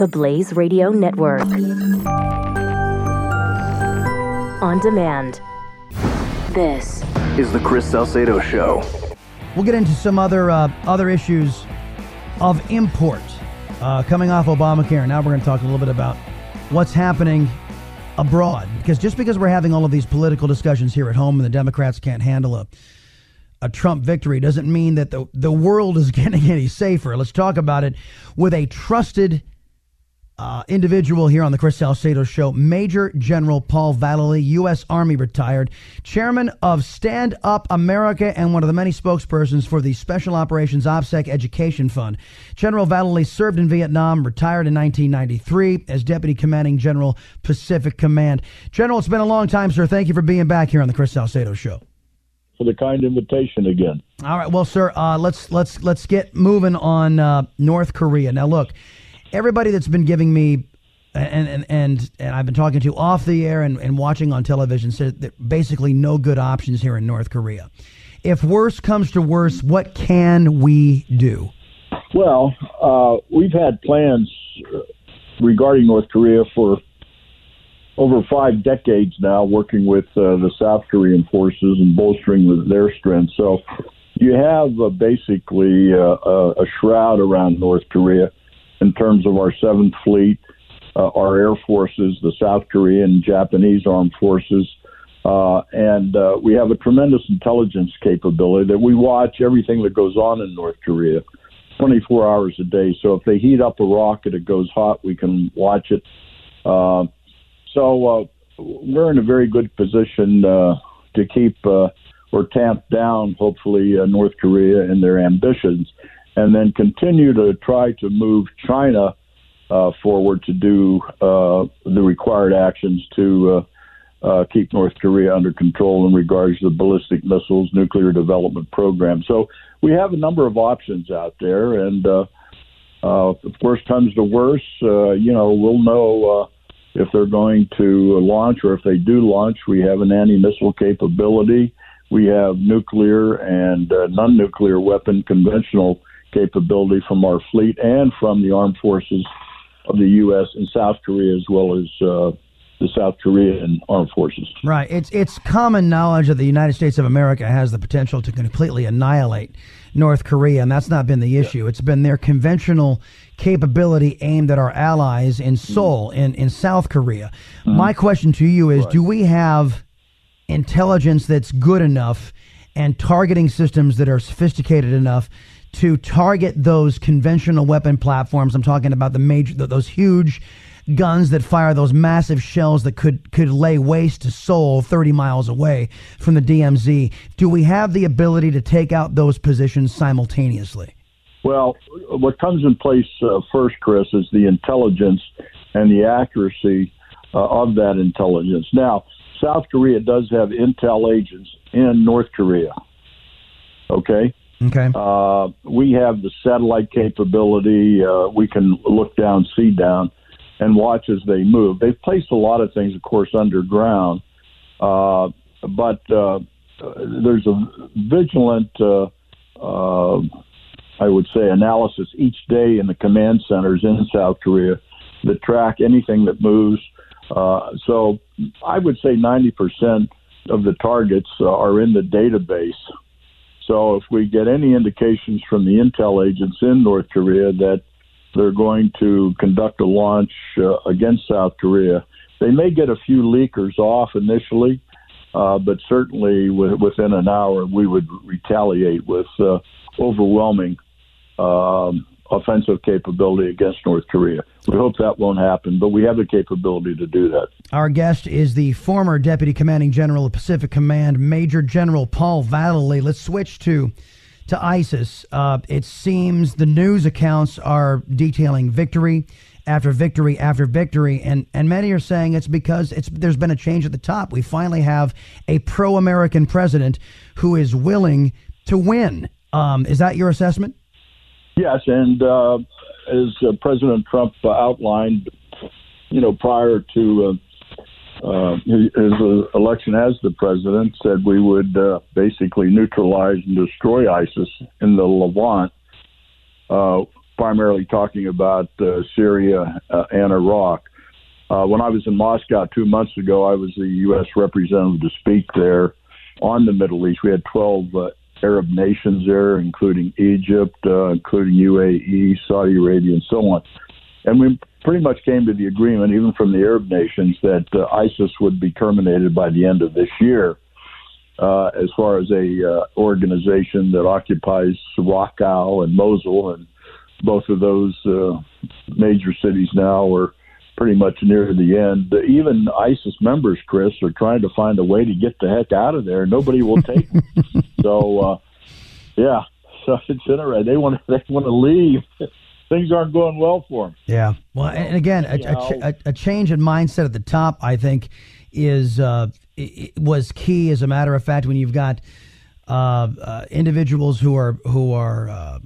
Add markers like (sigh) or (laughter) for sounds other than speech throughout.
The Blaze Radio Network. On demand. This is the Chris Salcedo Show. We'll get into some other uh, other issues of import uh, coming off Obamacare. Now we're going to talk a little bit about what's happening abroad. Because just because we're having all of these political discussions here at home and the Democrats can't handle a a Trump victory doesn't mean that the, the world is (laughs) getting any safer. Let's talk about it with a trusted uh, individual here on the Chris Salcedo Show, Major General Paul Vallely, U.S. Army retired, chairman of Stand Up America, and one of the many spokespersons for the Special Operations OPSEC Education Fund. General Vallely served in Vietnam, retired in 1993 as Deputy Commanding General, Pacific Command. General, it's been a long time, sir. Thank you for being back here on the Chris Salcedo Show for the kind invitation again. All right, well, sir, uh, let's let's let's get moving on uh, North Korea. Now, look, everybody that's been giving me and and and, and I've been talking to off the air and, and watching on television said that basically no good options here in North Korea. If worse comes to worse, what can we do? Well, uh, we've had plans regarding North Korea for over five decades now working with uh, the South Korean forces and bolstering their strength. So you have uh, basically uh, a shroud around North Korea in terms of our Seventh Fleet, uh, our air forces, the South Korean, Japanese armed forces. Uh, and uh, we have a tremendous intelligence capability that we watch everything that goes on in North Korea 24 hours a day. So if they heat up a rocket, it goes hot, we can watch it. Uh, so uh, we're in a very good position uh, to keep uh, or tamp down, hopefully, uh, North Korea and their ambitions, and then continue to try to move China uh, forward to do uh, the required actions to uh, uh, keep North Korea under control in regards to the ballistic missiles, nuclear development program. So we have a number of options out there, and uh, uh, if worst comes to worse, you know, we'll know. If they're going to launch or if they do launch, we have an anti missile capability. We have nuclear and non nuclear weapon conventional capability from our fleet and from the armed forces of the U.S. and South Korea, as well as uh, the South Korean armed forces. Right. It's it's common knowledge that the United States of America has the potential to completely annihilate North Korea, and that's not been the issue. Yeah. It's been their conventional capability aimed at our allies in mm-hmm. Seoul, in, in South Korea. Mm-hmm. My question to you is right. do we have intelligence that's good enough and targeting systems that are sophisticated enough to target those conventional weapon platforms? I'm talking about the major, those huge guns that fire those massive shells that could could lay waste to Seoul 30 miles away from the DMZ. Do we have the ability to take out those positions simultaneously? Well, what comes in place uh, first, Chris, is the intelligence and the accuracy uh, of that intelligence. Now, South Korea does have intel agents in North Korea. Okay. Okay. Uh, we have the satellite capability. Uh, we can look down, see down, and watch as they move. They've placed a lot of things, of course, underground, uh, but uh, there's a vigilant I would say, analysis each day in the command centers in South Korea that track anything that moves. Uh, so I would say 90% of the targets uh, are in the database. So if we get any indications from the intel agents in North Korea that they're going to conduct a launch uh, against South Korea, they may get a few leakers off initially, uh, but certainly w- within an hour we would retaliate with uh, overwhelming um, offensive capability against North Korea. We hope that won't happen, but we have the capability to do that. Our guest is the former Deputy Commanding General of Pacific Command, Major General Paul Vallely. Let's switch to to ISIS. Uh, it seems the news accounts are detailing victory after victory after victory, and, and many are saying it's because it's there's been a change at the top. We finally have a pro-American president who is willing to win. Um, is that your assessment? Yes, and uh, as uh, President Trump uh, outlined, you know, prior to uh, uh, his election as the president, said we would uh, basically neutralize and destroy ISIS in the Levant. primarily talking about uh, Syria uh, and Iraq. Uh, when I was in Moscow two months ago, I was the U.S. representative to speak there on the Middle East. We had 12 uh, Arab nations there, including Egypt, uh, including UAE, Saudi Arabia, and so on. And we pretty much came to the agreement, even from the Arab nations, that uh, ISIS would be terminated by the end of this year. Uh, as far as a uh, organization that occupies Raqqa and Mosul, and both of those uh, major cities now are pretty much near the end. Even ISIS members, Chris, are trying to find a way to get the heck out of there. Nobody will take (laughs) them. So, uh, yeah, (laughs) so it's interesting. They want they want to leave. (laughs) Things aren't going well for them. Yeah. Well, and again, a, a, a, change in mindset at the top, I think, is uh, was key. As a matter of fact, when you've got uh, uh, individuals who are who are uh,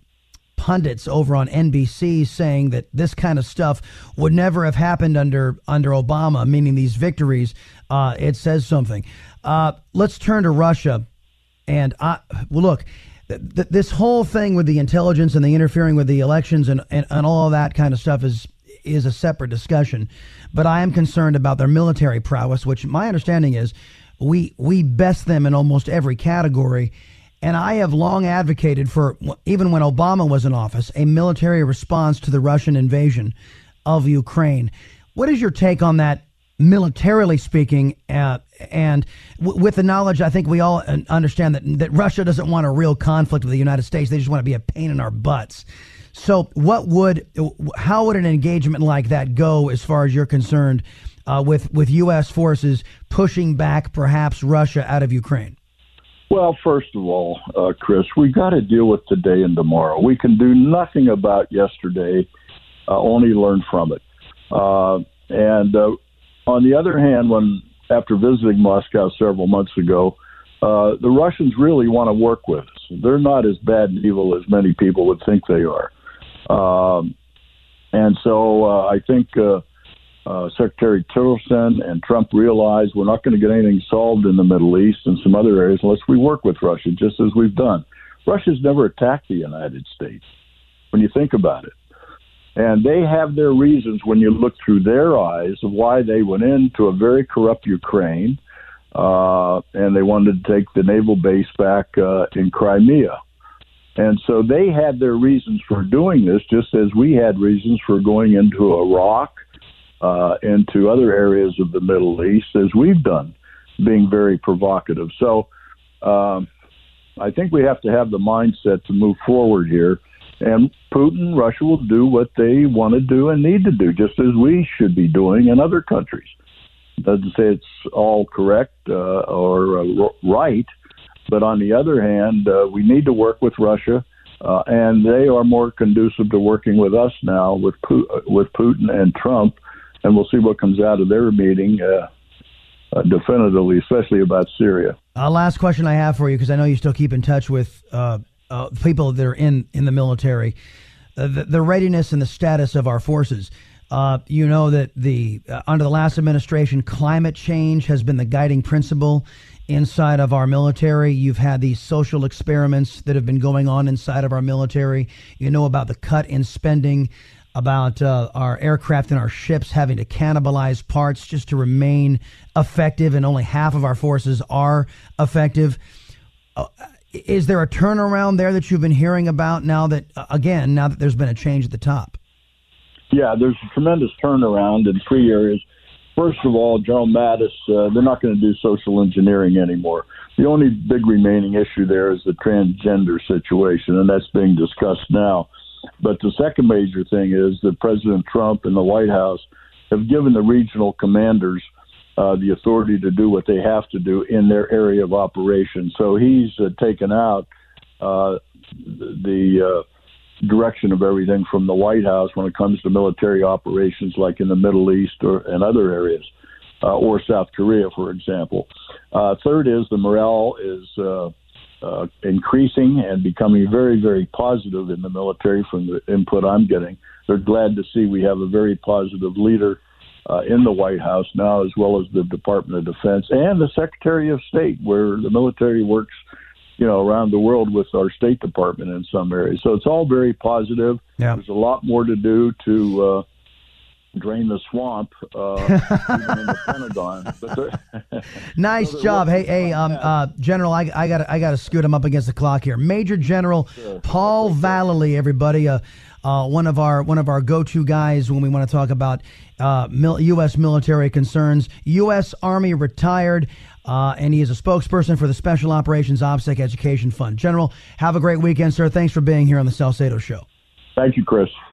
pundits over on NBC saying that this kind of stuff would never have happened under under Obama, meaning these victories, uh, it says something. Uh, let's turn to Russia, and I, well, look. Th- th- this whole thing with the intelligence and the interfering with the elections and, and, and all that kind of stuff is is a separate discussion. But I am concerned about their military prowess, which my understanding is we we best them in almost every category. And I have long advocated for, even when Obama was in office, a military response to the Russian invasion of Ukraine. What is your take on that, militarily speaking? Uh, and w- with the knowledge, I think we all understand that, that Russia doesn't want a real conflict with the United States. They just want to be a pain in our butts. So, what would, how would an engagement like that go, as far as you're concerned, uh, with with U.S. forces pushing back perhaps Russia out of Ukraine? Well, first of all, uh, Chris, we got to deal with today and tomorrow. We can do nothing about yesterday, uh, only learn from it. Uh, and uh, on the other hand, when after visiting Moscow several months ago, uh, the Russians really want to work with us. They're not as bad and evil as many people would think they are. Um, and so uh, I think uh, uh, Secretary Tillerson and Trump realize we're not going to get anything solved in the Middle East and some other areas unless we work with Russia, just as we've done. Russia's never attacked the United States when you think about it. And they have their reasons when you look through their eyes of why they went into a very corrupt Ukraine uh, and they wanted to take the naval base back uh, in Crimea. And so they had their reasons for doing this, just as we had reasons for going into Iraq, uh, into other areas of the Middle East, as we've done, being very provocative. So um, I think we have to have the mindset to move forward here. And Putin, Russia will do what they want to do and need to do, just as we should be doing in other countries. Doesn't say it's all correct uh, or uh, right, but on the other hand, uh, we need to work with Russia, uh, and they are more conducive to working with us now with with Putin and Trump, and we'll see what comes out of their meeting. Uh, uh definitively, especially about Syria. Uh, last question I have for you, because I know you still keep in touch with uh, people that are in in the military, the, the, readiness and the status of our forces. you know that the under the last administration, climate change has been the guiding principle inside of our military. You've had these social experiments that have been going on inside of our military. You know about the cut in spending, about uh, our aircraft and our ships having to cannibalize parts just to remain effective, and only half of our forces are effective. Uh, is there a turnaround there that you've been hearing about now that, uh, again, now that there's been a change at the top? Yeah, there's a tremendous turnaround in three areas. First of all, General Mattis, uh, they're not going to do social engineering anymore. The only big remaining issue there is the transgender situation, and that's being discussed now. But the second major thing is that President Trump and the White House have given the regional commanders uh, the authority to do what they have to do in their area of operation. So he's uh, taken out uh, the uh, direction of everything from the White House when it comes to military operations, like in the Middle East or and other areas, uh, or South Korea, for example. Third is the morale is increasing and becoming very, very positive in the military from the input I'm getting. They're glad to see we have a very positive leader uh, in the White House now, as well as the Department of Defense and the Secretary of State, where the military works you know, around the world with our State Department in some areas. So it's all very positive. Yeah. There's a lot more to do to uh, drain the swamp, uh, (laughs) even in the Pentagon. (laughs) Nice So job. Hey, hey, um, uh, General, I, I got, I got to scoot him up against the clock here. Major General Paul Vallely, everybody, uh, uh, one of our, one of our go-to guys when we want to talk about uh, mil- U.S. military concerns. U.S. Army retired, uh, and he is a spokesperson for the Special Operations OPSEC Education Fund. General, have a great weekend, sir. Thanks for being here on the Salcedo Show. Thank you, Chris.